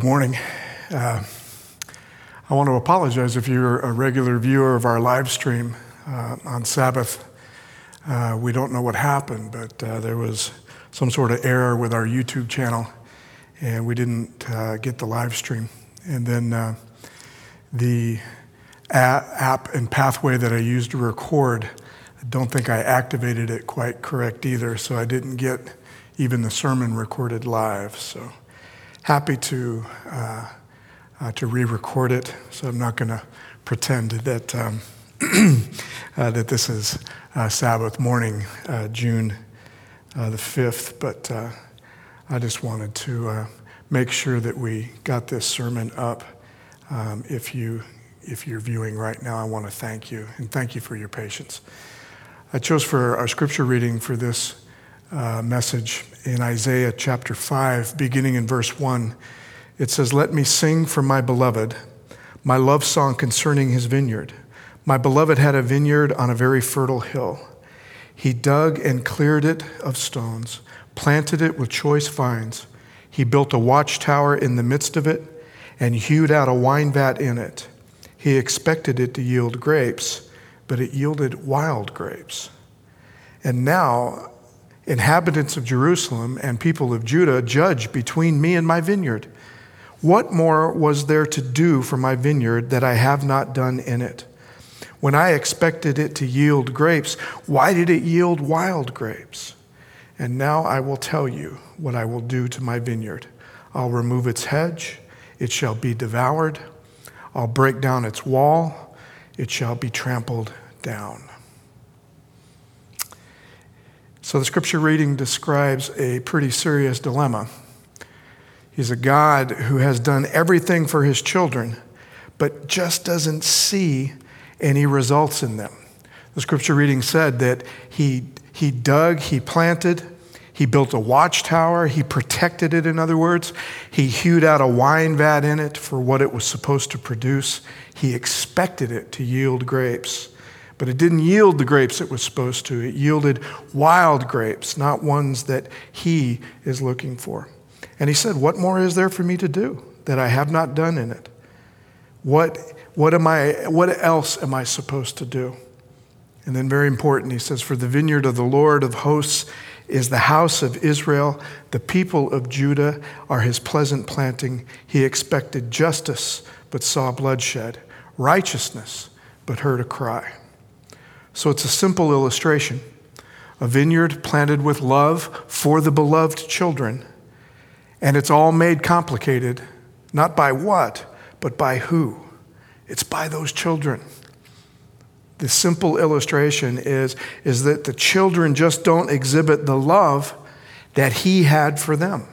Good morning. Uh, I want to apologize if you're a regular viewer of our live stream uh, on Sabbath. Uh, we don't know what happened, but uh, there was some sort of error with our YouTube channel, and we didn't uh, get the live stream. And then uh, the app and pathway that I used to record, I don't think I activated it quite correct either, so I didn't get even the sermon recorded live. So happy to, uh, uh, to re record it, so I'm not going to pretend that, um, uh, that this is uh, Sabbath morning, uh, June the 5th, but I just wanted to make sure that we got this sermon up. Um, if, you, if you're viewing right now, I want to thank you and thank you for your patience. I chose for our scripture reading for this uh, message in Isaiah chapter 5, beginning in verse 1. It says, Let me sing for my beloved my love song concerning his vineyard. My beloved had a vineyard on a very fertile hill. He dug and cleared it of stones, planted it with choice vines. He built a watchtower in the midst of it and hewed out a wine vat in it. He expected it to yield grapes, but it yielded wild grapes. And now inhabitants of Jerusalem and people of Judah, judge between me and my vineyard. What more was there to do for my vineyard that I have not done in it? When I expected it to yield grapes, why did it yield wild grapes? And now I will tell you what I will do to my vineyard. I'll remove its hedge, it shall be devoured. I'll break down its wall, it shall be trampled down. So the scripture reading describes a pretty serious dilemma. He's a God who has done everything for his children, but just doesn't see any results in them. The scripture reading said that he, he dug, he planted, he built a watchtower, he protected it, in other words. He hewed out a wine vat in it for what it was supposed to produce. He expected it to yield grapes. But it didn't yield the grapes it was supposed to. It yielded wild grapes, not ones that he is looking for. And he said, What more is there for me to do that I have not done in it? What, what, am I, what else am I supposed to do? And then, very important, he says, For the vineyard of the Lord of hosts is the house of Israel. The people of Judah are his pleasant planting. He expected justice, but saw bloodshed, righteousness, but heard a cry. So it's a simple illustration a vineyard planted with love for the beloved children. And it's all made complicated, not by what, but by who. It's by those children. The simple illustration is, is that the children just don't exhibit the love that he had for them.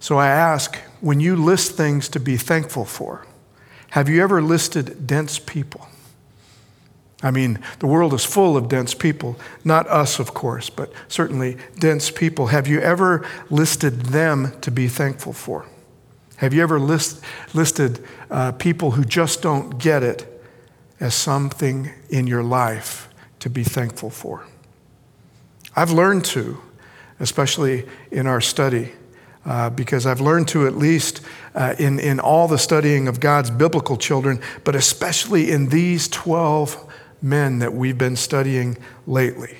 So I ask when you list things to be thankful for, have you ever listed dense people? I mean, the world is full of dense people. Not us, of course, but certainly dense people. Have you ever listed them to be thankful for? Have you ever list, listed uh, people who just don't get it as something in your life to be thankful for? I've learned to, especially in our study, uh, because I've learned to at least uh, in, in all the studying of God's biblical children, but especially in these 12 men that we've been studying lately.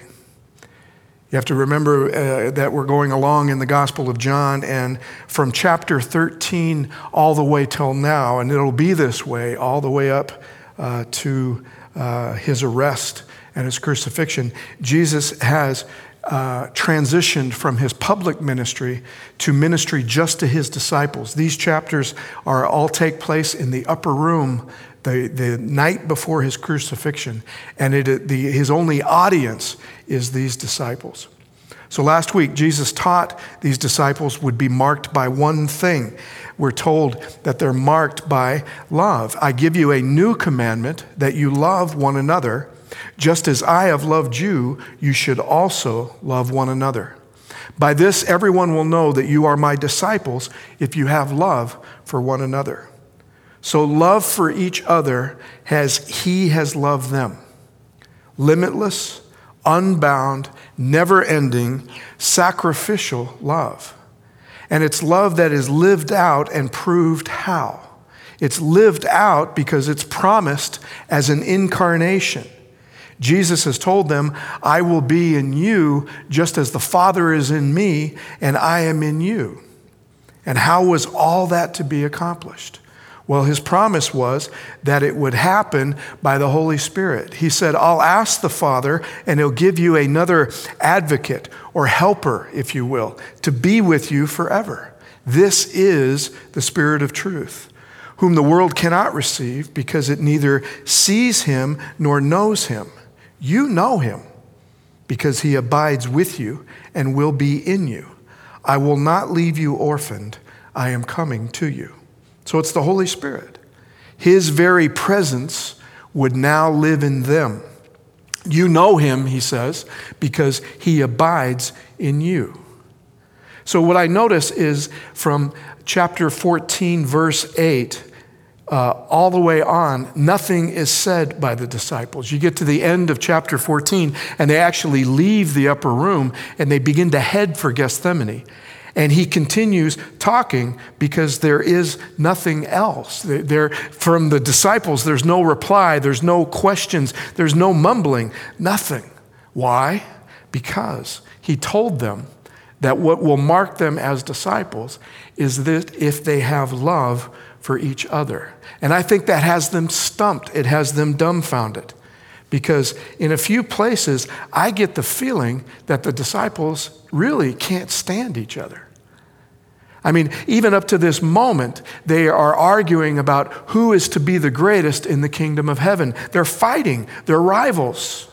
You have to remember uh, that we're going along in the Gospel of John, and from chapter 13 all the way till now, and it'll be this way all the way up uh, to uh, his arrest and his crucifixion, Jesus has uh, transitioned from his public ministry to ministry just to his disciples. These chapters are all take place in the upper room the, the night before his crucifixion, and it, the, his only audience is these disciples. So last week, Jesus taught these disciples would be marked by one thing. We're told that they're marked by love. I give you a new commandment that you love one another. Just as I have loved you, you should also love one another. By this, everyone will know that you are my disciples if you have love for one another. So, love for each other as He has loved them. Limitless, unbound, never ending, sacrificial love. And it's love that is lived out and proved how. It's lived out because it's promised as an incarnation. Jesus has told them, I will be in you just as the Father is in me, and I am in you. And how was all that to be accomplished? Well, his promise was that it would happen by the Holy Spirit. He said, I'll ask the Father, and he'll give you another advocate or helper, if you will, to be with you forever. This is the Spirit of truth, whom the world cannot receive because it neither sees him nor knows him. You know him because he abides with you and will be in you. I will not leave you orphaned. I am coming to you. So it's the Holy Spirit. His very presence would now live in them. You know him, he says, because he abides in you. So, what I notice is from chapter 14, verse 8, uh, all the way on, nothing is said by the disciples. You get to the end of chapter 14, and they actually leave the upper room and they begin to head for Gethsemane. And he continues talking because there is nothing else. There, from the disciples, there's no reply, there's no questions, there's no mumbling, nothing. Why? Because he told them that what will mark them as disciples is that if they have love for each other. And I think that has them stumped, it has them dumbfounded. Because in a few places, I get the feeling that the disciples really can't stand each other. I mean, even up to this moment, they are arguing about who is to be the greatest in the kingdom of heaven. They're fighting, they're rivals.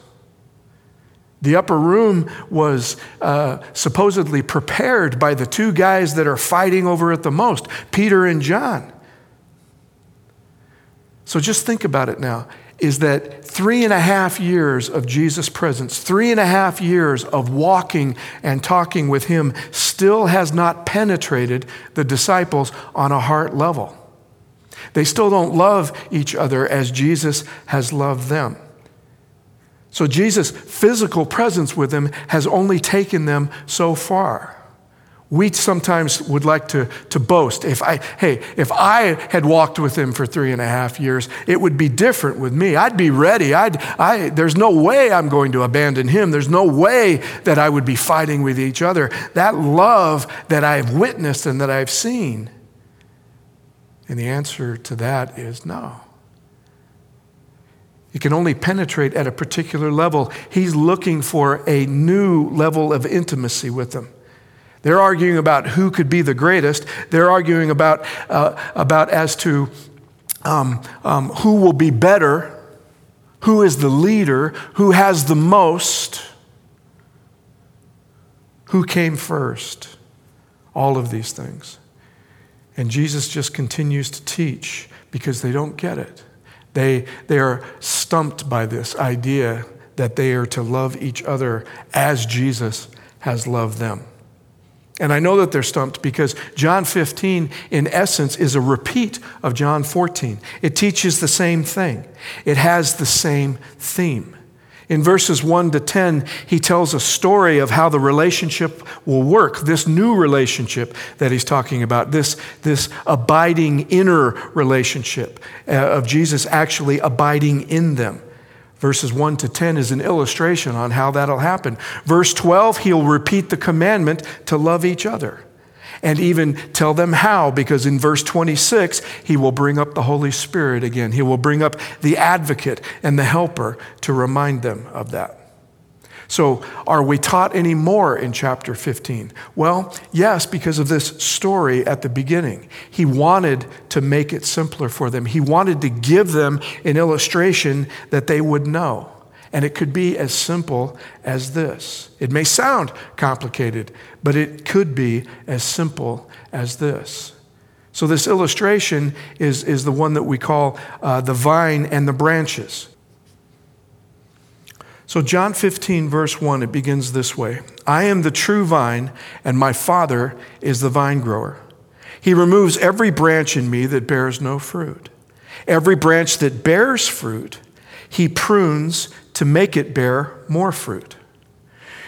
The upper room was uh, supposedly prepared by the two guys that are fighting over it the most, Peter and John. So just think about it now is that three and a half years of Jesus' presence, three and a half years of walking and talking with Him, still has not penetrated the disciples on a heart level. They still don't love each other as Jesus has loved them. So Jesus' physical presence with them has only taken them so far. We sometimes would like to, to boast. If I, hey, if I had walked with him for three and a half years, it would be different with me. I'd be ready. I'd, I, there's no way I'm going to abandon him. There's no way that I would be fighting with each other. That love that I've witnessed and that I've seen. And the answer to that is no. It can only penetrate at a particular level. He's looking for a new level of intimacy with them. They're arguing about who could be the greatest. They're arguing about, uh, about as to um, um, who will be better, who is the leader, who has the most, who came first. All of these things. And Jesus just continues to teach because they don't get it. They, they are stumped by this idea that they are to love each other as Jesus has loved them. And I know that they're stumped because John 15, in essence, is a repeat of John 14. It teaches the same thing, it has the same theme. In verses 1 to 10, he tells a story of how the relationship will work, this new relationship that he's talking about, this, this abiding inner relationship uh, of Jesus actually abiding in them. Verses 1 to 10 is an illustration on how that'll happen. Verse 12, he'll repeat the commandment to love each other and even tell them how, because in verse 26, he will bring up the Holy Spirit again. He will bring up the advocate and the helper to remind them of that. So, are we taught any more in chapter 15? Well, yes, because of this story at the beginning. He wanted to make it simpler for them, he wanted to give them an illustration that they would know. And it could be as simple as this. It may sound complicated, but it could be as simple as this. So, this illustration is, is the one that we call uh, the vine and the branches. So, John 15, verse 1, it begins this way I am the true vine, and my Father is the vine grower. He removes every branch in me that bears no fruit. Every branch that bears fruit, he prunes to make it bear more fruit.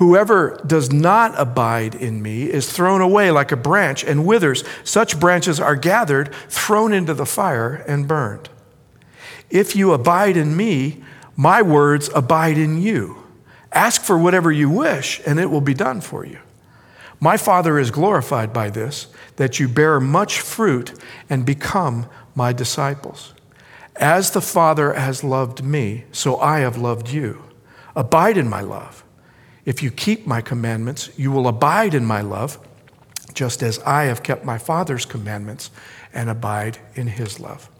Whoever does not abide in me is thrown away like a branch and withers. Such branches are gathered, thrown into the fire, and burned. If you abide in me, my words abide in you. Ask for whatever you wish, and it will be done for you. My Father is glorified by this, that you bear much fruit and become my disciples. As the Father has loved me, so I have loved you. Abide in my love. If you keep my commandments, you will abide in my love, just as I have kept my Father's commandments and abide in his love.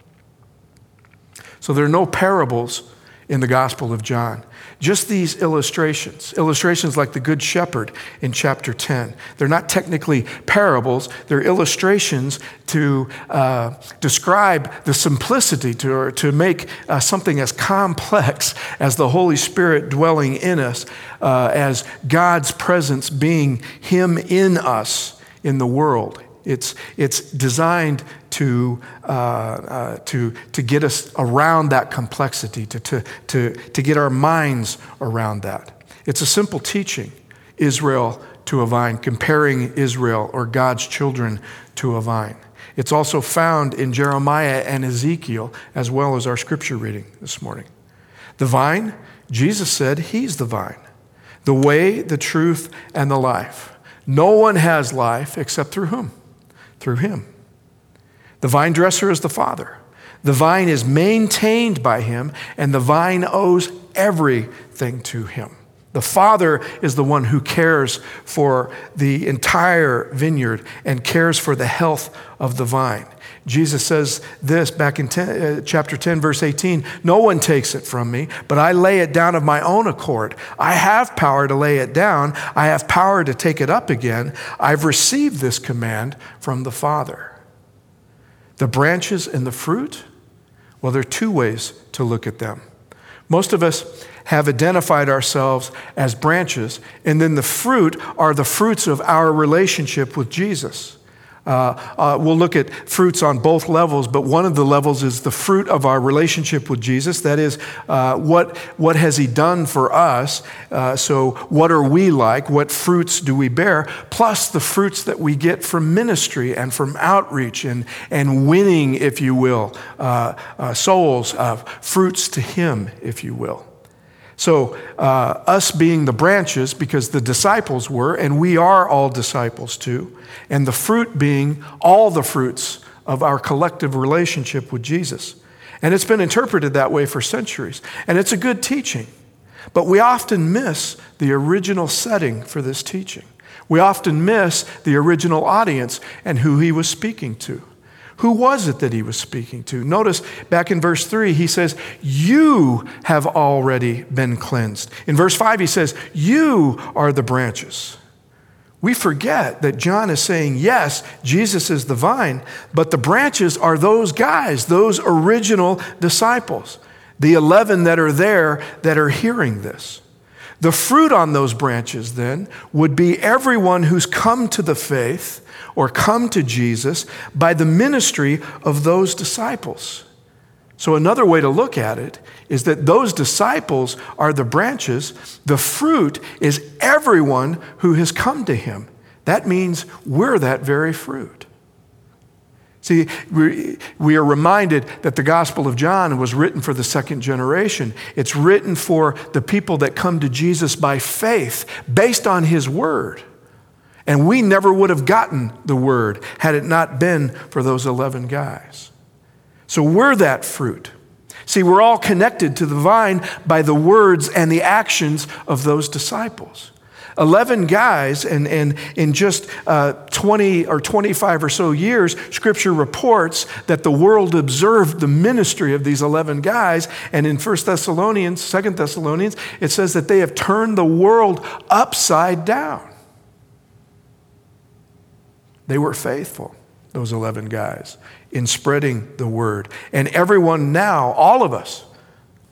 So there are no parables in the Gospel of John. Just these illustrations, illustrations like the Good Shepherd in chapter 10. They're not technically parables, they're illustrations to uh, describe the simplicity, to, to make uh, something as complex as the Holy Spirit dwelling in us, uh, as God's presence being Him in us in the world. It's, it's designed to, uh, uh, to, to get us around that complexity, to, to, to, to get our minds around that. It's a simple teaching, Israel to a vine, comparing Israel or God's children to a vine. It's also found in Jeremiah and Ezekiel, as well as our scripture reading this morning. The vine, Jesus said, He's the vine, the way, the truth, and the life. No one has life except through whom? Through Him. The vine dresser is the Father. The vine is maintained by him, and the vine owes everything to him. The Father is the one who cares for the entire vineyard and cares for the health of the vine. Jesus says this back in 10, uh, chapter 10, verse 18 No one takes it from me, but I lay it down of my own accord. I have power to lay it down, I have power to take it up again. I've received this command from the Father. The branches and the fruit, well, there are two ways to look at them. Most of us have identified ourselves as branches, and then the fruit are the fruits of our relationship with Jesus. Uh, uh, we'll look at fruits on both levels, but one of the levels is the fruit of our relationship with Jesus. That is, uh, what, what has He done for us? Uh, so, what are we like? What fruits do we bear? Plus, the fruits that we get from ministry and from outreach and, and winning, if you will, uh, uh, souls, fruits to Him, if you will. So, uh, us being the branches, because the disciples were, and we are all disciples too, and the fruit being all the fruits of our collective relationship with Jesus. And it's been interpreted that way for centuries. And it's a good teaching. But we often miss the original setting for this teaching. We often miss the original audience and who he was speaking to. Who was it that he was speaking to? Notice back in verse 3, he says, You have already been cleansed. In verse 5, he says, You are the branches. We forget that John is saying, Yes, Jesus is the vine, but the branches are those guys, those original disciples, the 11 that are there that are hearing this. The fruit on those branches then would be everyone who's come to the faith or come to Jesus by the ministry of those disciples. So, another way to look at it is that those disciples are the branches, the fruit is everyone who has come to him. That means we're that very fruit. See, we are reminded that the Gospel of John was written for the second generation. It's written for the people that come to Jesus by faith, based on his word. And we never would have gotten the word had it not been for those 11 guys. So we're that fruit. See, we're all connected to the vine by the words and the actions of those disciples. 11 guys, and, in just uh, 20 or 25 or so years, Scripture reports that the world observed the ministry of these 11 guys. And in 1 Thessalonians, 2 Thessalonians, it says that they have turned the world upside down. They were faithful, those 11 guys, in spreading the word. And everyone now, all of us,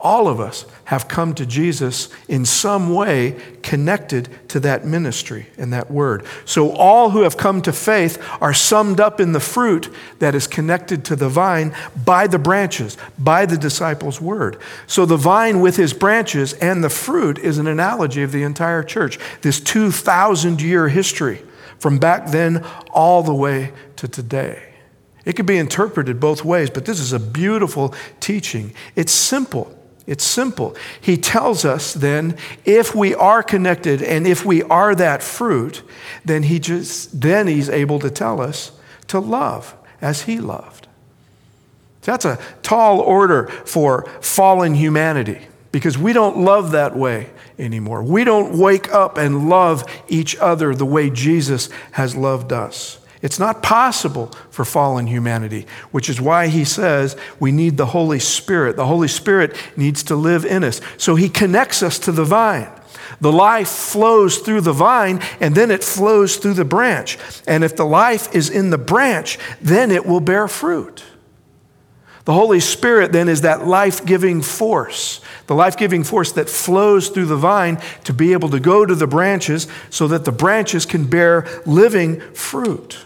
all of us have come to Jesus in some way connected to that ministry and that word. So all who have come to faith are summed up in the fruit that is connected to the vine by the branches, by the disciples' word. So the vine with his branches and the fruit is an analogy of the entire church, this 2,000 year history from back then all the way to today. It could be interpreted both ways, but this is a beautiful teaching. It's simple. It's simple. He tells us then if we are connected and if we are that fruit, then he just then he's able to tell us to love as he loved. That's a tall order for fallen humanity because we don't love that way anymore. We don't wake up and love each other the way Jesus has loved us. It's not possible for fallen humanity, which is why he says we need the Holy Spirit. The Holy Spirit needs to live in us. So he connects us to the vine. The life flows through the vine and then it flows through the branch. And if the life is in the branch, then it will bear fruit. The Holy Spirit then is that life giving force, the life giving force that flows through the vine to be able to go to the branches so that the branches can bear living fruit.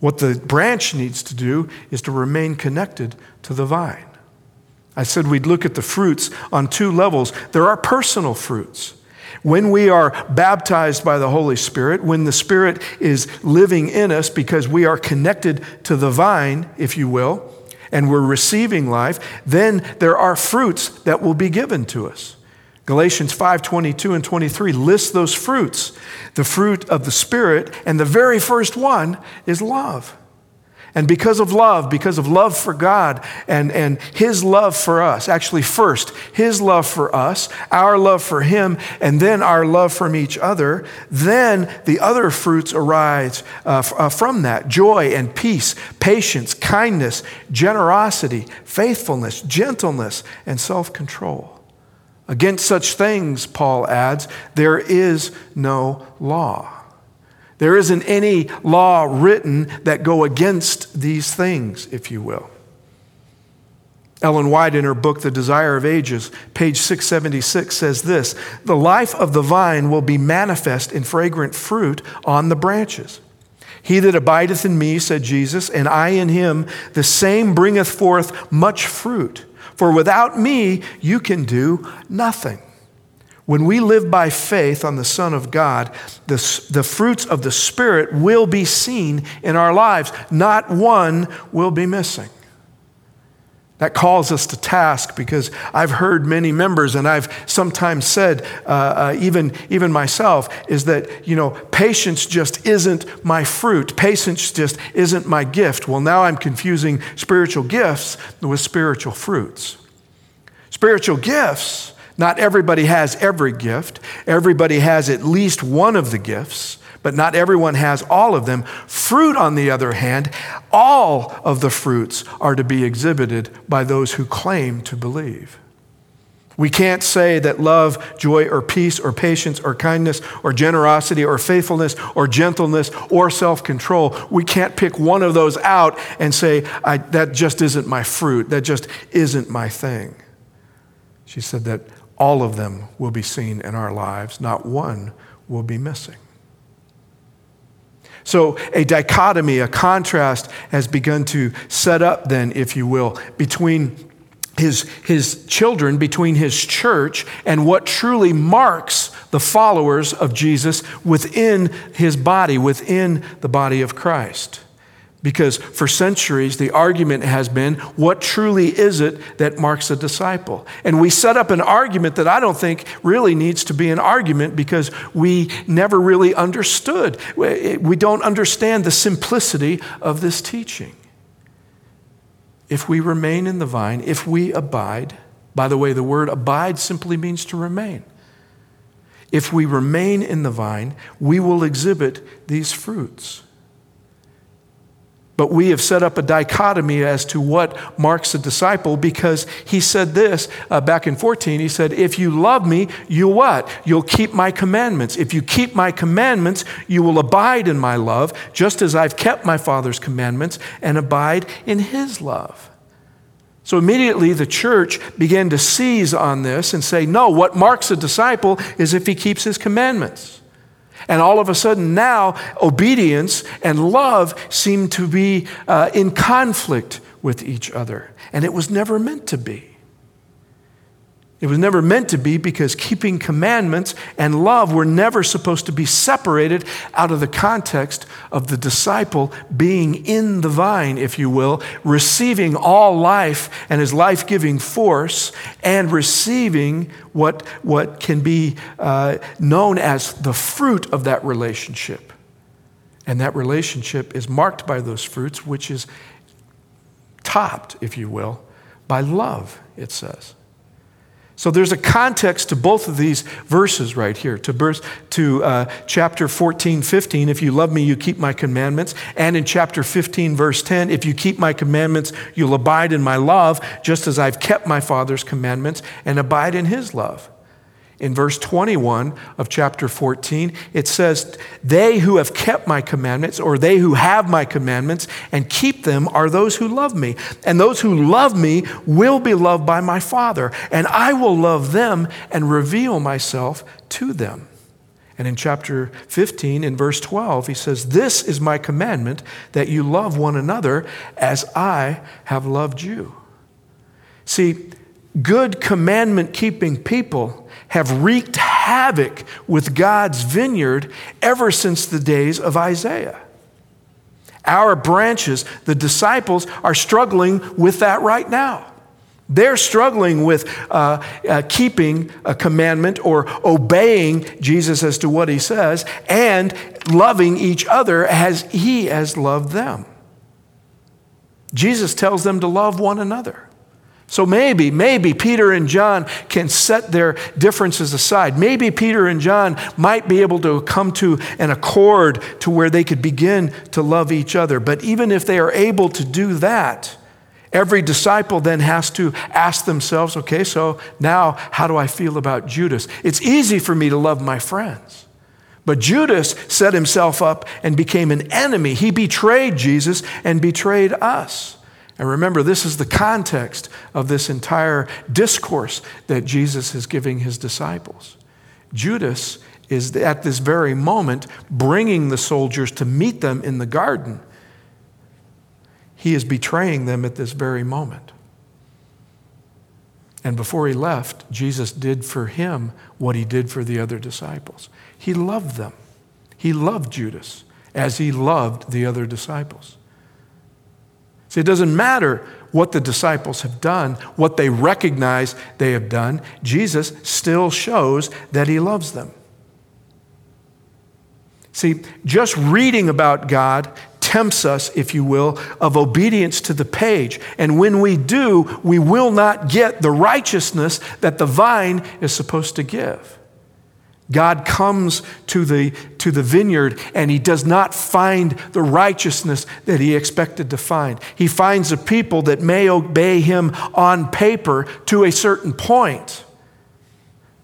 What the branch needs to do is to remain connected to the vine. I said we'd look at the fruits on two levels. There are personal fruits. When we are baptized by the Holy Spirit, when the Spirit is living in us because we are connected to the vine, if you will, and we're receiving life, then there are fruits that will be given to us. Galatians 5 22 and 23 lists those fruits, the fruit of the Spirit, and the very first one is love. And because of love, because of love for God and, and His love for us, actually, first, His love for us, our love for Him, and then our love from each other, then the other fruits arise uh, f- uh, from that joy and peace, patience, kindness, generosity, faithfulness, gentleness, and self control. Against such things, Paul adds, there is no law. There isn't any law written that go against these things, if you will. Ellen White, in her book, The Desire of Ages, page 676, says this The life of the vine will be manifest in fragrant fruit on the branches. He that abideth in me, said Jesus, and I in him, the same bringeth forth much fruit. For without me, you can do nothing. When we live by faith on the Son of God, the, the fruits of the Spirit will be seen in our lives. Not one will be missing. That calls us to task because I've heard many members, and I've sometimes said, uh, uh, even, even myself, is that, you know, patience just isn't my fruit. Patience just isn't my gift. Well, now I'm confusing spiritual gifts with spiritual fruits. Spiritual gifts not everybody has every gift. Everybody has at least one of the gifts, but not everyone has all of them. Fruit, on the other hand, all of the fruits are to be exhibited by those who claim to believe. We can't say that love, joy, or peace, or patience, or kindness, or generosity, or faithfulness, or gentleness, or self control. We can't pick one of those out and say, that just isn't my fruit. That just isn't my thing. She said that all of them will be seen in our lives, not one will be missing. So, a dichotomy, a contrast has begun to set up, then, if you will, between his, his children, between his church, and what truly marks the followers of Jesus within his body, within the body of Christ. Because for centuries, the argument has been what truly is it that marks a disciple? And we set up an argument that I don't think really needs to be an argument because we never really understood. We don't understand the simplicity of this teaching. If we remain in the vine, if we abide, by the way, the word abide simply means to remain. If we remain in the vine, we will exhibit these fruits. But we have set up a dichotomy as to what marks a disciple because he said this uh, back in 14. He said, If you love me, you'll what? You'll keep my commandments. If you keep my commandments, you will abide in my love, just as I've kept my Father's commandments and abide in his love. So immediately the church began to seize on this and say, No, what marks a disciple is if he keeps his commandments. And all of a sudden, now obedience and love seem to be uh, in conflict with each other. And it was never meant to be. It was never meant to be because keeping commandments and love were never supposed to be separated out of the context of the disciple being in the vine, if you will, receiving all life and his life giving force, and receiving what, what can be uh, known as the fruit of that relationship. And that relationship is marked by those fruits, which is topped, if you will, by love, it says. So there's a context to both of these verses right here, to, verse, to uh, chapter 14, 15, if you love me, you keep my commandments. And in chapter 15, verse 10, if you keep my commandments, you'll abide in my love, just as I've kept my Father's commandments and abide in his love. In verse 21 of chapter 14, it says, They who have kept my commandments, or they who have my commandments and keep them, are those who love me. And those who love me will be loved by my Father, and I will love them and reveal myself to them. And in chapter 15, in verse 12, he says, This is my commandment that you love one another as I have loved you. See, good commandment keeping people have wreaked havoc with God's vineyard ever since the days of Isaiah. Our branches, the disciples, are struggling with that right now. They're struggling with uh, uh, keeping a commandment or obeying Jesus as to what he says and loving each other as he has loved them. Jesus tells them to love one another. So maybe, maybe Peter and John can set their differences aside. Maybe Peter and John might be able to come to an accord to where they could begin to love each other. But even if they are able to do that, every disciple then has to ask themselves okay, so now how do I feel about Judas? It's easy for me to love my friends. But Judas set himself up and became an enemy. He betrayed Jesus and betrayed us. And remember, this is the context of this entire discourse that Jesus is giving his disciples. Judas is at this very moment bringing the soldiers to meet them in the garden. He is betraying them at this very moment. And before he left, Jesus did for him what he did for the other disciples. He loved them. He loved Judas as he loved the other disciples. See, it doesn't matter what the disciples have done, what they recognize they have done, Jesus still shows that he loves them. See, just reading about God tempts us, if you will, of obedience to the page. And when we do, we will not get the righteousness that the vine is supposed to give. God comes to the, to the vineyard and he does not find the righteousness that he expected to find. He finds a people that may obey him on paper to a certain point,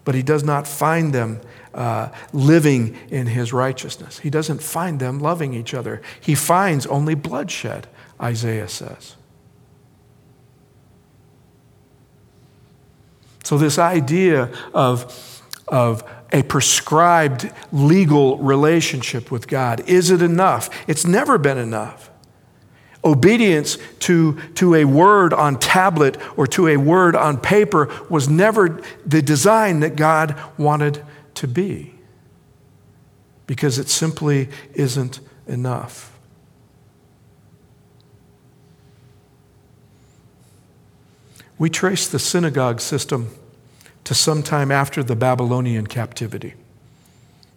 but he does not find them uh, living in his righteousness. He doesn't find them loving each other. He finds only bloodshed, Isaiah says. So, this idea of, of a prescribed legal relationship with God. Is it enough? It's never been enough. Obedience to, to a word on tablet or to a word on paper was never the design that God wanted to be because it simply isn't enough. We trace the synagogue system to sometime after the Babylonian captivity.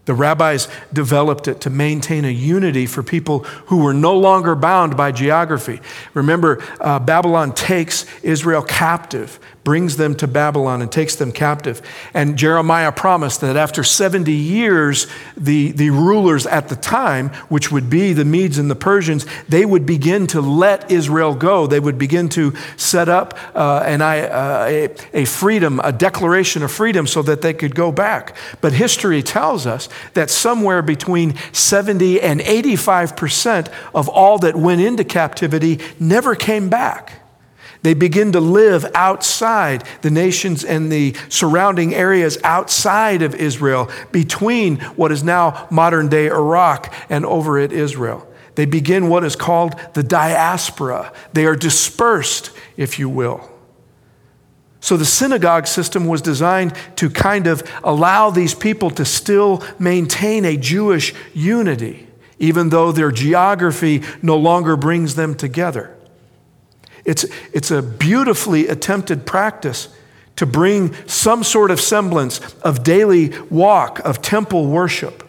The rabbis developed it to maintain a unity for people who were no longer bound by geography. Remember, uh, Babylon takes Israel captive, brings them to Babylon and takes them captive. And Jeremiah promised that after 70 years, the, the rulers at the time, which would be the Medes and the Persians, they would begin to let Israel go. They would begin to set up uh, an, uh, a, a freedom, a declaration of freedom so that they could go back. But history tells us that somewhere between 70 and 85% of all that went into captivity never came back. They begin to live outside the nations and the surrounding areas outside of Israel, between what is now modern day Iraq and over at Israel. They begin what is called the diaspora. They are dispersed, if you will. So the synagogue system was designed to kind of allow these people to still maintain a Jewish unity, even though their geography no longer brings them together. It's, it's a beautifully attempted practice to bring some sort of semblance of daily walk, of temple worship.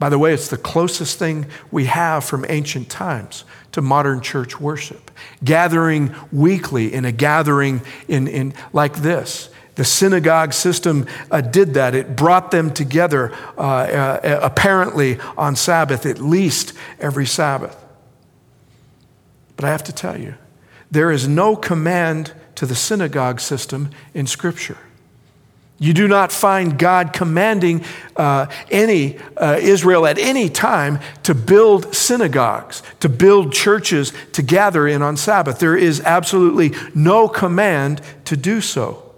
By the way, it's the closest thing we have from ancient times to modern church worship. Gathering weekly in a gathering in, in like this. The synagogue system uh, did that. It brought them together, uh, uh, apparently on Sabbath, at least every Sabbath. But I have to tell you, there is no command to the synagogue system in Scripture. You do not find God commanding uh, any uh, Israel at any time to build synagogues, to build churches to gather in on Sabbath. There is absolutely no command to do so.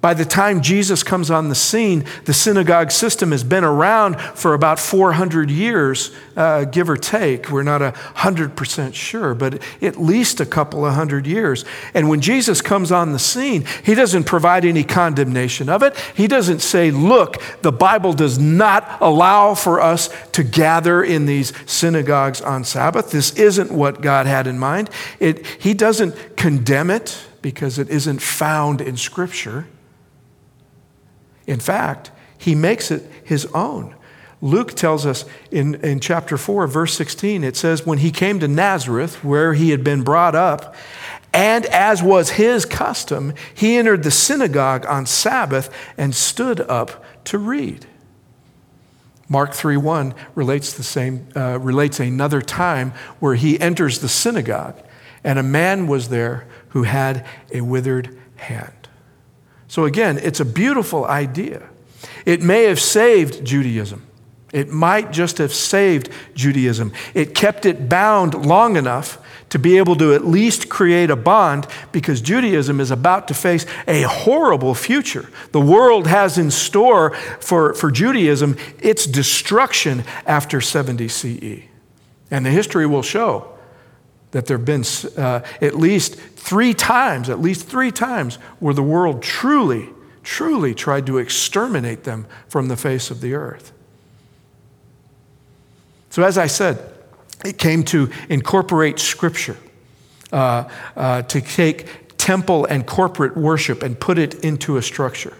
By the time Jesus comes on the scene, the synagogue system has been around for about 400 years, uh, give or take. We're not 100% sure, but at least a couple of hundred years. And when Jesus comes on the scene, he doesn't provide any condemnation of it. He doesn't say, look, the Bible does not allow for us to gather in these synagogues on Sabbath. This isn't what God had in mind. It, he doesn't condemn it because it isn't found in Scripture. In fact, he makes it his own. Luke tells us in, in chapter 4, verse 16, it says, When he came to Nazareth, where he had been brought up, and as was his custom, he entered the synagogue on Sabbath and stood up to read. Mark 3:1 relates the same uh, relates another time where he enters the synagogue and a man was there who had a withered hand. So, again, it's a beautiful idea. It may have saved Judaism. It might just have saved Judaism. It kept it bound long enough to be able to at least create a bond because Judaism is about to face a horrible future. The world has in store for, for Judaism its destruction after 70 CE. And the history will show that there have been uh, at least three times, at least three times, where the world truly, truly tried to exterminate them from the face of the earth. So, as I said, it came to incorporate Scripture, uh, uh, to take temple and corporate worship and put it into a structure.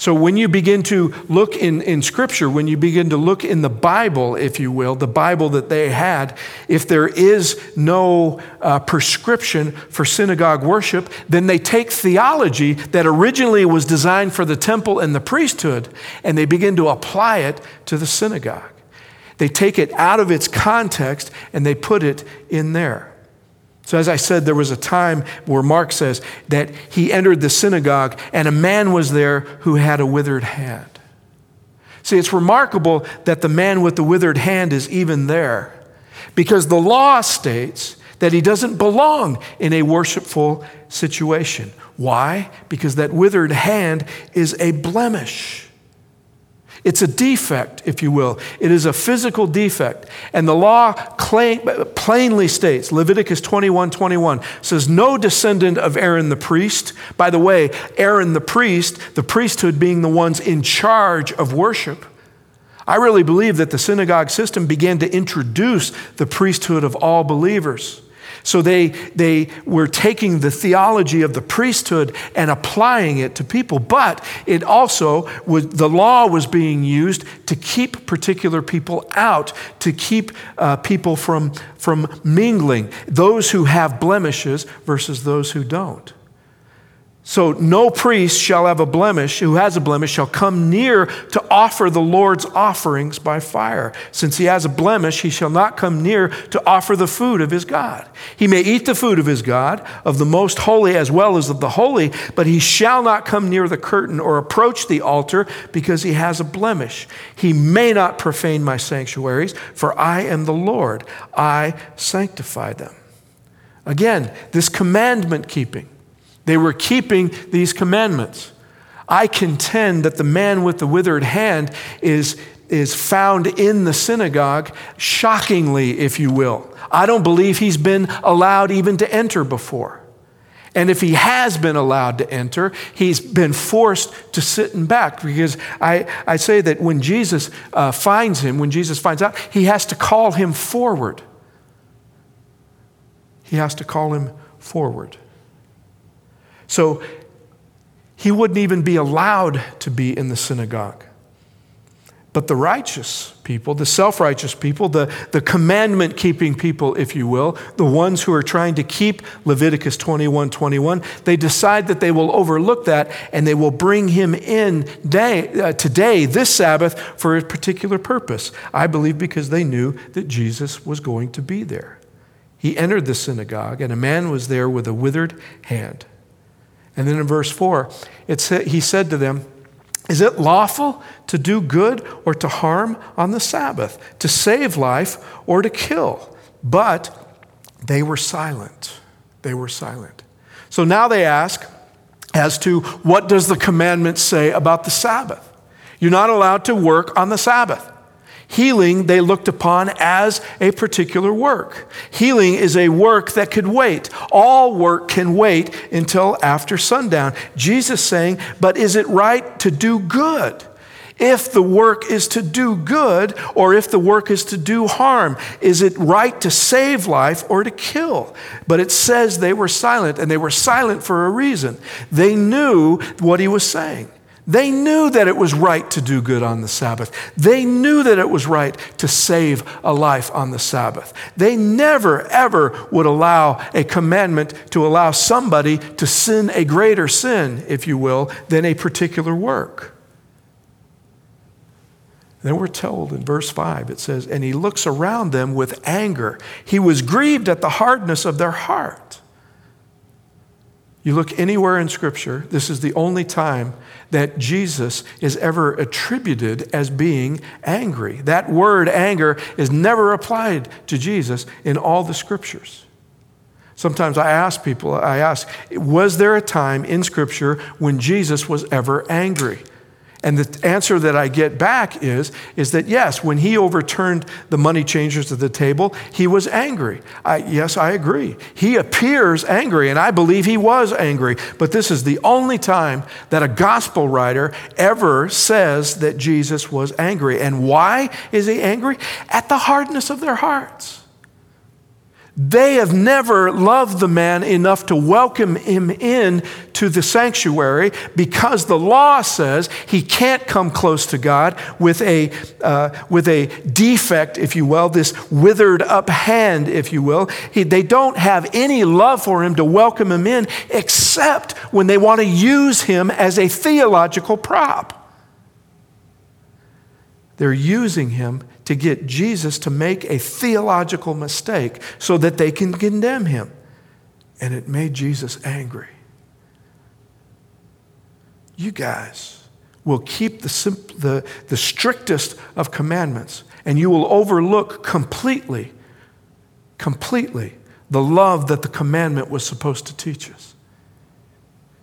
So, when you begin to look in, in Scripture, when you begin to look in the Bible, if you will, the Bible that they had, if there is no uh, prescription for synagogue worship, then they take theology that originally was designed for the temple and the priesthood, and they begin to apply it to the synagogue. They take it out of its context and they put it in there. So, as I said, there was a time where Mark says that he entered the synagogue and a man was there who had a withered hand. See, it's remarkable that the man with the withered hand is even there because the law states that he doesn't belong in a worshipful situation. Why? Because that withered hand is a blemish. It's a defect, if you will. It is a physical defect. And the law plainly states, Leviticus 21 21 says, No descendant of Aaron the priest. By the way, Aaron the priest, the priesthood being the ones in charge of worship. I really believe that the synagogue system began to introduce the priesthood of all believers. So they, they were taking the theology of the priesthood and applying it to people, but it also was, the law was being used to keep particular people out, to keep uh, people from, from mingling, those who have blemishes versus those who don't. So no priest shall have a blemish, who has a blemish, shall come near to offer the Lord's offerings by fire. Since he has a blemish, he shall not come near to offer the food of his God. He may eat the food of his God, of the most holy as well as of the holy, but he shall not come near the curtain or approach the altar because he has a blemish. He may not profane my sanctuaries, for I am the Lord. I sanctify them. Again, this commandment keeping. They were keeping these commandments. I contend that the man with the withered hand is, is found in the synagogue, shockingly, if you will. I don't believe he's been allowed even to enter before. And if he has been allowed to enter, he's been forced to sit in back because I, I say that when Jesus uh, finds him, when Jesus finds out, he has to call him forward. He has to call him forward. So he wouldn't even be allowed to be in the synagogue. But the righteous people, the self righteous people, the, the commandment keeping people, if you will, the ones who are trying to keep Leviticus 21 21, they decide that they will overlook that and they will bring him in day, uh, today, this Sabbath, for a particular purpose. I believe because they knew that Jesus was going to be there. He entered the synagogue, and a man was there with a withered hand. And then in verse 4, it said, he said to them, Is it lawful to do good or to harm on the Sabbath, to save life or to kill? But they were silent. They were silent. So now they ask as to what does the commandment say about the Sabbath? You're not allowed to work on the Sabbath. Healing they looked upon as a particular work. Healing is a work that could wait. All work can wait until after sundown. Jesus saying, But is it right to do good? If the work is to do good or if the work is to do harm, is it right to save life or to kill? But it says they were silent, and they were silent for a reason. They knew what he was saying. They knew that it was right to do good on the Sabbath. They knew that it was right to save a life on the Sabbath. They never, ever would allow a commandment to allow somebody to sin a greater sin, if you will, than a particular work. Then we're told in verse 5, it says, And he looks around them with anger. He was grieved at the hardness of their heart. You look anywhere in Scripture, this is the only time that Jesus is ever attributed as being angry. That word anger is never applied to Jesus in all the Scriptures. Sometimes I ask people, I ask, was there a time in Scripture when Jesus was ever angry? And the answer that I get back is, is that yes, when he overturned the money changers at the table, he was angry. I, yes, I agree. He appears angry, and I believe he was angry. But this is the only time that a gospel writer ever says that Jesus was angry. And why is he angry? At the hardness of their hearts. They have never loved the man enough to welcome him in to the sanctuary because the law says he can't come close to God with a, uh, with a defect, if you will, this withered up hand, if you will. He, they don't have any love for him to welcome him in except when they want to use him as a theological prop. They're using him to get Jesus to make a theological mistake so that they can condemn him. And it made Jesus angry. You guys will keep the, simp- the, the strictest of commandments, and you will overlook completely, completely the love that the commandment was supposed to teach us.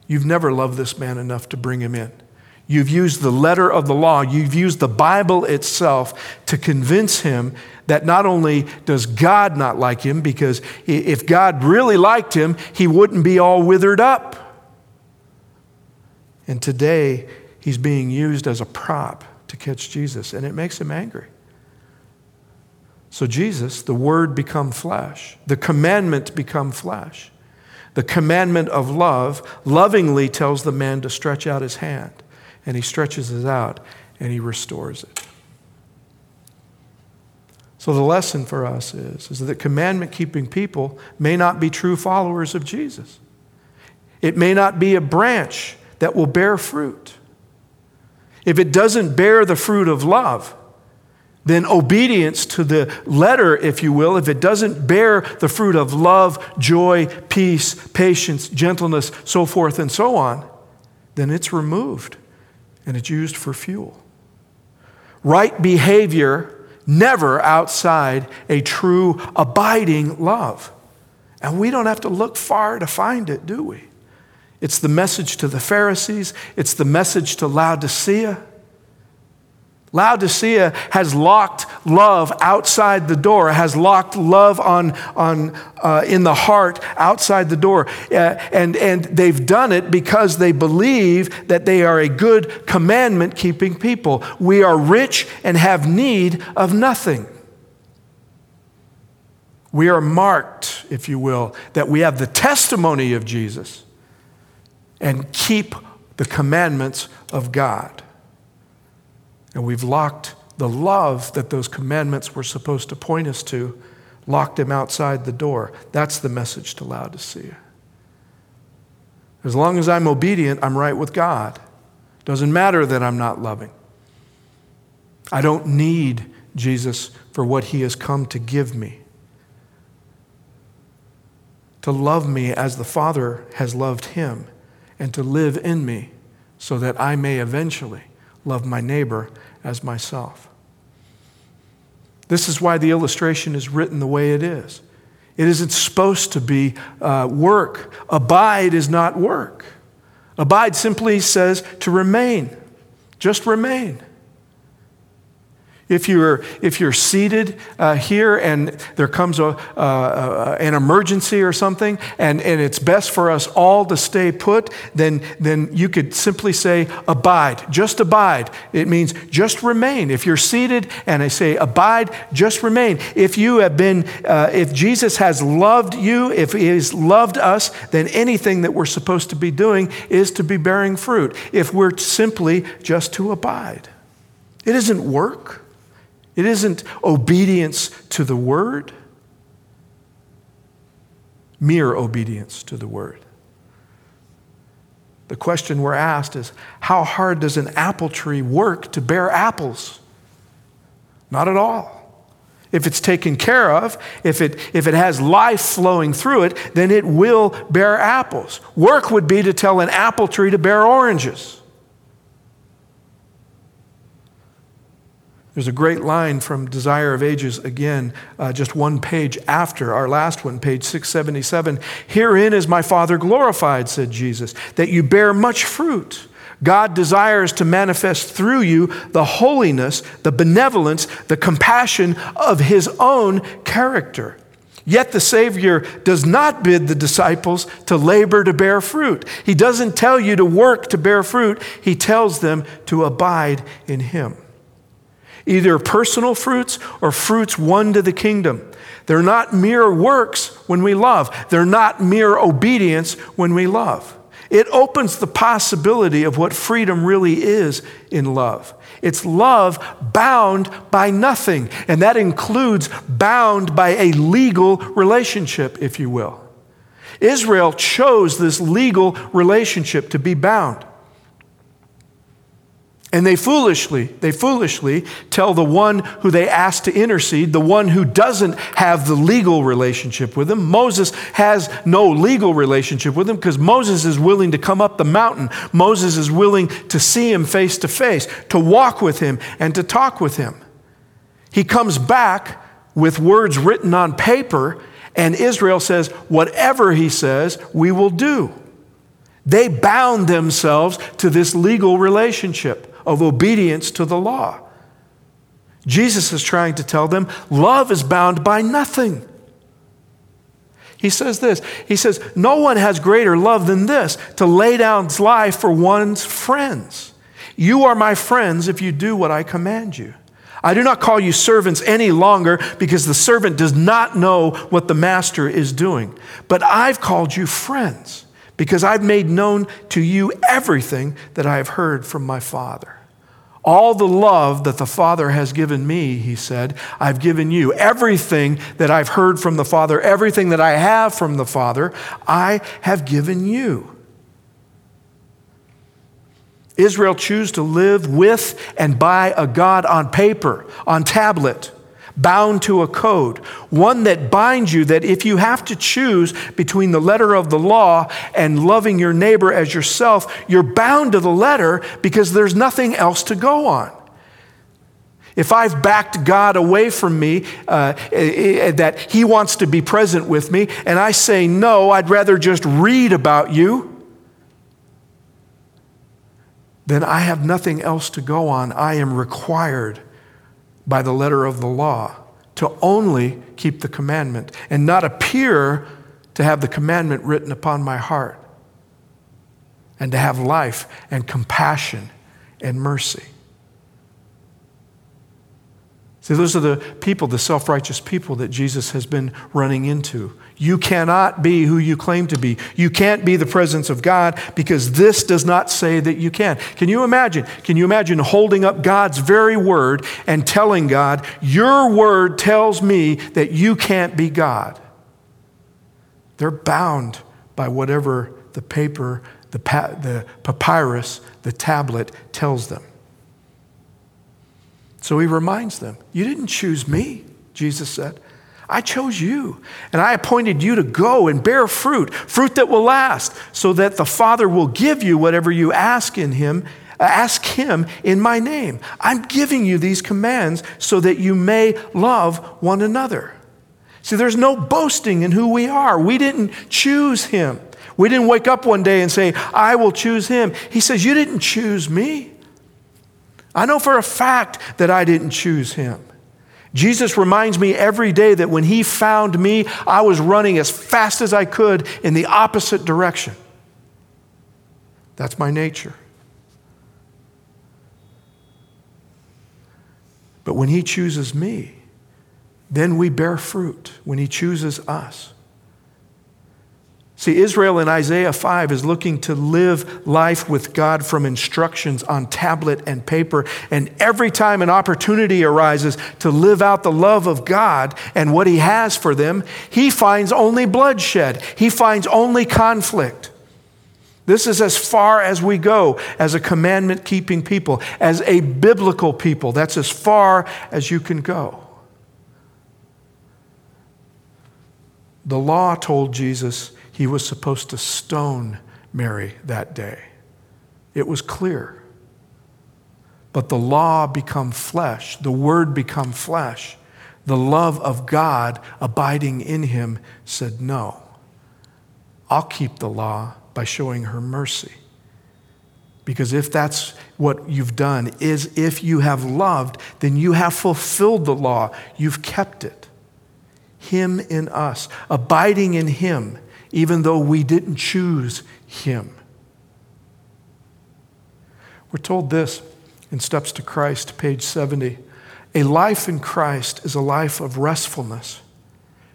You've never loved this man enough to bring him in. You've used the letter of the law, you've used the Bible itself to convince him that not only does God not like him, because if God really liked him, he wouldn't be all withered up. And today, he's being used as a prop to catch Jesus, and it makes him angry. So Jesus, the Word become flesh, the commandment become flesh. The commandment of love lovingly tells the man to stretch out his hand, and he stretches it out and he restores it. So the lesson for us is, is that commandment keeping people may not be true followers of Jesus. It may not be a branch that will bear fruit. If it doesn't bear the fruit of love, then obedience to the letter, if you will, if it doesn't bear the fruit of love, joy, peace, patience, gentleness, so forth and so on, then it's removed and it's used for fuel. Right behavior never outside a true abiding love. And we don't have to look far to find it, do we? It's the message to the Pharisees, it's the message to Laodicea. Laodicea has locked love outside the door, has locked love on, on, uh, in the heart outside the door. Uh, and, and they've done it because they believe that they are a good commandment keeping people. We are rich and have need of nothing. We are marked, if you will, that we have the testimony of Jesus and keep the commandments of God. And we've locked the love that those commandments were supposed to point us to, locked him outside the door. That's the message to Laodicea. As long as I'm obedient, I'm right with God. Doesn't matter that I'm not loving. I don't need Jesus for what he has come to give me. To love me as the Father has loved him, and to live in me so that I may eventually love my neighbor as myself. This is why the illustration is written the way it is. It isn't supposed to be uh, work. Abide is not work. Abide simply says to remain, just remain. If you're, if you're seated uh, here and there comes a, uh, uh, an emergency or something, and, and it's best for us all to stay put, then, then you could simply say, abide, just abide. It means just remain. If you're seated and I say, abide, just remain. If you have been, uh, if Jesus has loved you, if he has loved us, then anything that we're supposed to be doing is to be bearing fruit. If we're simply just to abide, it isn't work. It isn't obedience to the word, mere obedience to the word. The question we're asked is how hard does an apple tree work to bear apples? Not at all. If it's taken care of, if it, if it has life flowing through it, then it will bear apples. Work would be to tell an apple tree to bear oranges. There's a great line from Desire of Ages, again, uh, just one page after our last one, page 677. Herein is my Father glorified, said Jesus, that you bear much fruit. God desires to manifest through you the holiness, the benevolence, the compassion of his own character. Yet the Savior does not bid the disciples to labor to bear fruit. He doesn't tell you to work to bear fruit, He tells them to abide in Him either personal fruits or fruits won to the kingdom. They're not mere works when we love, they're not mere obedience when we love. It opens the possibility of what freedom really is in love. It's love bound by nothing, and that includes bound by a legal relationship, if you will. Israel chose this legal relationship to be bound. And they foolishly, they foolishly tell the one who they ask to intercede, the one who doesn't have the legal relationship with them. Moses has no legal relationship with him because Moses is willing to come up the mountain. Moses is willing to see him face to face, to walk with him, and to talk with him. He comes back with words written on paper, and Israel says, Whatever he says, we will do. They bound themselves to this legal relationship of obedience to the law. Jesus is trying to tell them love is bound by nothing. He says this He says, No one has greater love than this to lay down his life for one's friends. You are my friends if you do what I command you. I do not call you servants any longer because the servant does not know what the master is doing. But I've called you friends because I've made known to you everything that I have heard from my Father. All the love that the Father has given me, he said, I've given you. Everything that I've heard from the Father, everything that I have from the Father, I have given you. Israel choose to live with and by a God on paper, on tablet, bound to a code, one that binds you that if you have to choose between the letter of the law and loving your neighbor as yourself, you're bound to the letter because there's nothing else to go on. If I've backed God away from me, uh, that He wants to be present with me, and I say, no, I'd rather just read about you then I have nothing else to go on. I am required by the letter of the law to only keep the commandment and not appear to have the commandment written upon my heart and to have life and compassion and mercy. See, those are the people, the self righteous people that Jesus has been running into. You cannot be who you claim to be. You can't be the presence of God because this does not say that you can. Can you imagine? Can you imagine holding up God's very word and telling God, Your word tells me that you can't be God? They're bound by whatever the paper, the, pa- the papyrus, the tablet tells them. So he reminds them, You didn't choose me, Jesus said. I chose you, and I appointed you to go and bear fruit, fruit that will last, so that the Father will give you whatever you ask in him. Ask him in my name. I'm giving you these commands so that you may love one another. See, there's no boasting in who we are. We didn't choose him. We didn't wake up one day and say, I will choose him. He says, You didn't choose me. I know for a fact that I didn't choose him. Jesus reminds me every day that when he found me, I was running as fast as I could in the opposite direction. That's my nature. But when he chooses me, then we bear fruit when he chooses us. See, Israel in Isaiah 5 is looking to live life with God from instructions on tablet and paper. And every time an opportunity arises to live out the love of God and what He has for them, he finds only bloodshed, he finds only conflict. This is as far as we go as a commandment keeping people, as a biblical people. That's as far as you can go. The law told Jesus he was supposed to stone Mary that day. It was clear. But the law become flesh, the word become flesh. The love of God abiding in him said, No, I'll keep the law by showing her mercy. Because if that's what you've done, is if you have loved, then you have fulfilled the law. You've kept it. Him in us, abiding in Him even though we didn't choose him. We're told this in Steps to Christ, page 70. A life in Christ is a life of restfulness.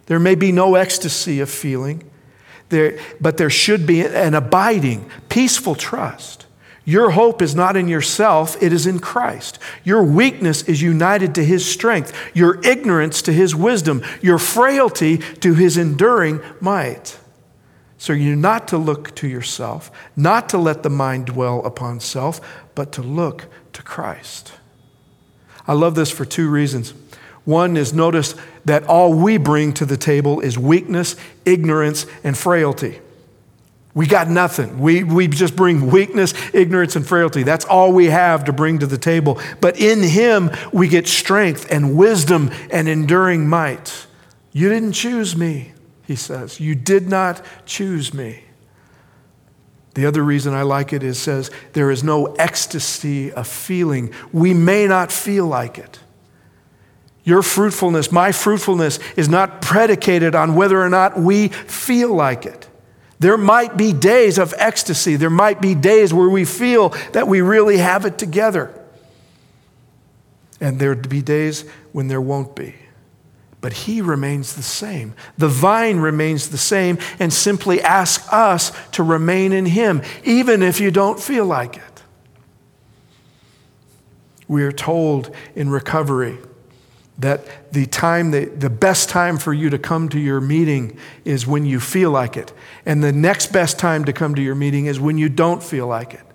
There may be no ecstasy of feeling, there, but there should be an abiding, peaceful trust. Your hope is not in yourself, it is in Christ. Your weakness is united to his strength, your ignorance to his wisdom, your frailty to his enduring might. So you're not to look to yourself, not to let the mind dwell upon self, but to look to Christ. I love this for two reasons. One is notice that all we bring to the table is weakness, ignorance, and frailty. We got nothing. We, we just bring weakness, ignorance, and frailty. That's all we have to bring to the table. But in Him, we get strength and wisdom and enduring might. You didn't choose me he says. You did not choose me. The other reason I like it is says there is no ecstasy of feeling. We may not feel like it. Your fruitfulness, my fruitfulness, is not predicated on whether or not we feel like it. There might be days of ecstasy. There might be days where we feel that we really have it together. And there'd be days when there won't be. But he remains the same. The vine remains the same and simply asks us to remain in him, even if you don't feel like it. We are told in recovery that the time that, the best time for you to come to your meeting is when you feel like it and the next best time to come to your meeting is when you don't feel like it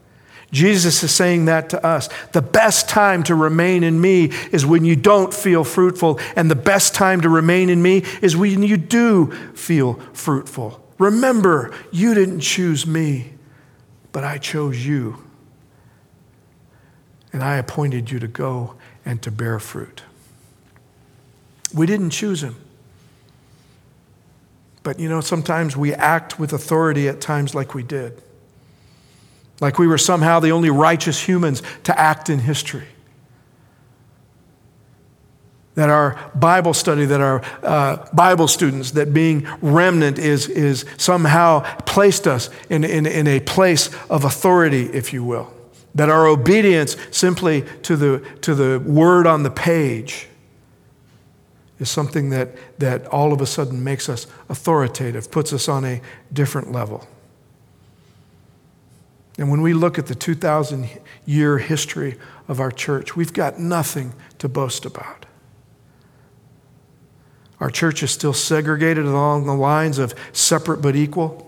jesus is saying that to us the best time to remain in me is when you don't feel fruitful and the best time to remain in me is when you do feel fruitful remember you didn't choose me but i chose you and I appointed you to go and to bear fruit. We didn't choose him. But you know, sometimes we act with authority at times like we did. Like we were somehow the only righteous humans to act in history. That our Bible study, that our uh, Bible students, that being remnant is, is somehow placed us in, in, in a place of authority, if you will. That our obedience simply to the, to the word on the page is something that, that all of a sudden makes us authoritative, puts us on a different level. And when we look at the 2,000 year history of our church, we've got nothing to boast about. Our church is still segregated along the lines of separate but equal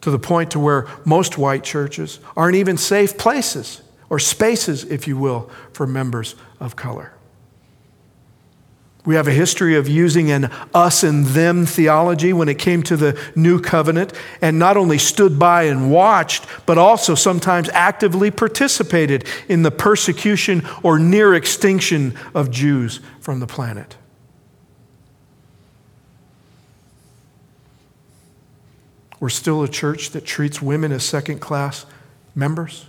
to the point to where most white churches aren't even safe places or spaces, if you will, for members of color. We have a history of using an us and them theology when it came to the new covenant, and not only stood by and watched, but also sometimes actively participated in the persecution or near extinction of Jews from the planet. We're still a church that treats women as second class members.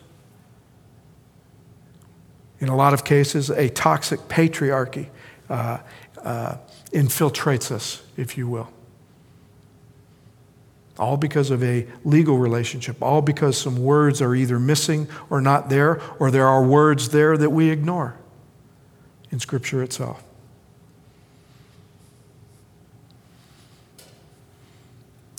In a lot of cases, a toxic patriarchy uh, uh, infiltrates us, if you will. All because of a legal relationship, all because some words are either missing or not there, or there are words there that we ignore in Scripture itself.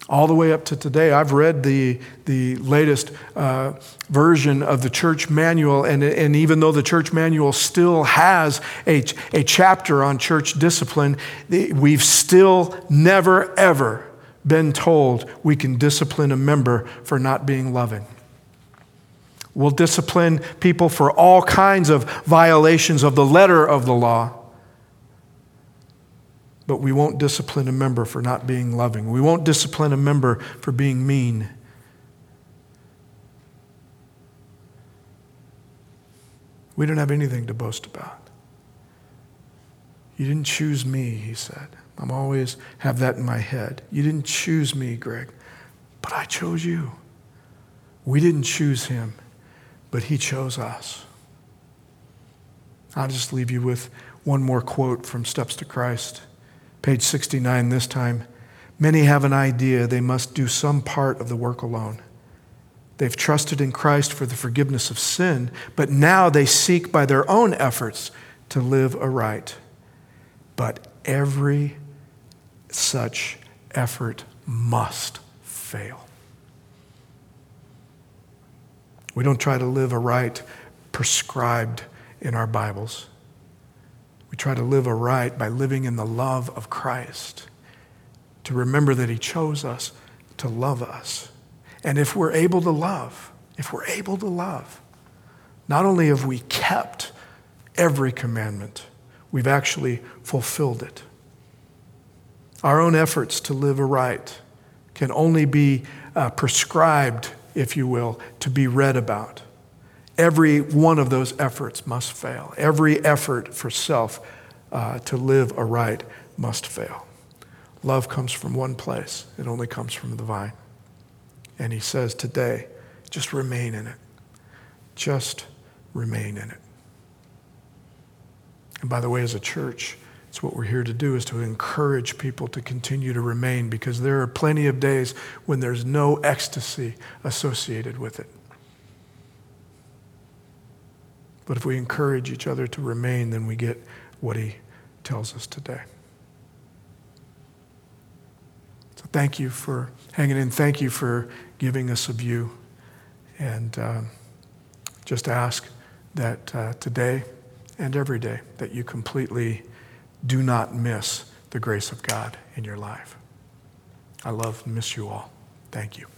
All the way up to today. I've read the, the latest uh, version of the church manual, and, and even though the church manual still has a, a chapter on church discipline, we've still never, ever been told we can discipline a member for not being loving. We'll discipline people for all kinds of violations of the letter of the law but we won't discipline a member for not being loving. We won't discipline a member for being mean. We don't have anything to boast about. You didn't choose me, he said. I'm always have that in my head. You didn't choose me, Greg, but I chose you. We didn't choose him, but he chose us. I'll just leave you with one more quote from Steps to Christ. Page 69 this time. Many have an idea they must do some part of the work alone. They've trusted in Christ for the forgiveness of sin, but now they seek by their own efforts to live aright. But every such effort must fail. We don't try to live aright prescribed in our Bibles. We try to live aright by living in the love of Christ, to remember that He chose us to love us. And if we're able to love, if we're able to love, not only have we kept every commandment, we've actually fulfilled it. Our own efforts to live aright can only be uh, prescribed, if you will, to be read about. Every one of those efforts must fail. Every effort for self uh, to live aright must fail. Love comes from one place, it only comes from the vine. And he says today, just remain in it. Just remain in it. And by the way, as a church, it's what we're here to do is to encourage people to continue to remain because there are plenty of days when there's no ecstasy associated with it. But if we encourage each other to remain, then we get what he tells us today. So thank you for hanging in. Thank you for giving us a view. And um, just ask that uh, today and every day that you completely do not miss the grace of God in your life. I love and miss you all. Thank you.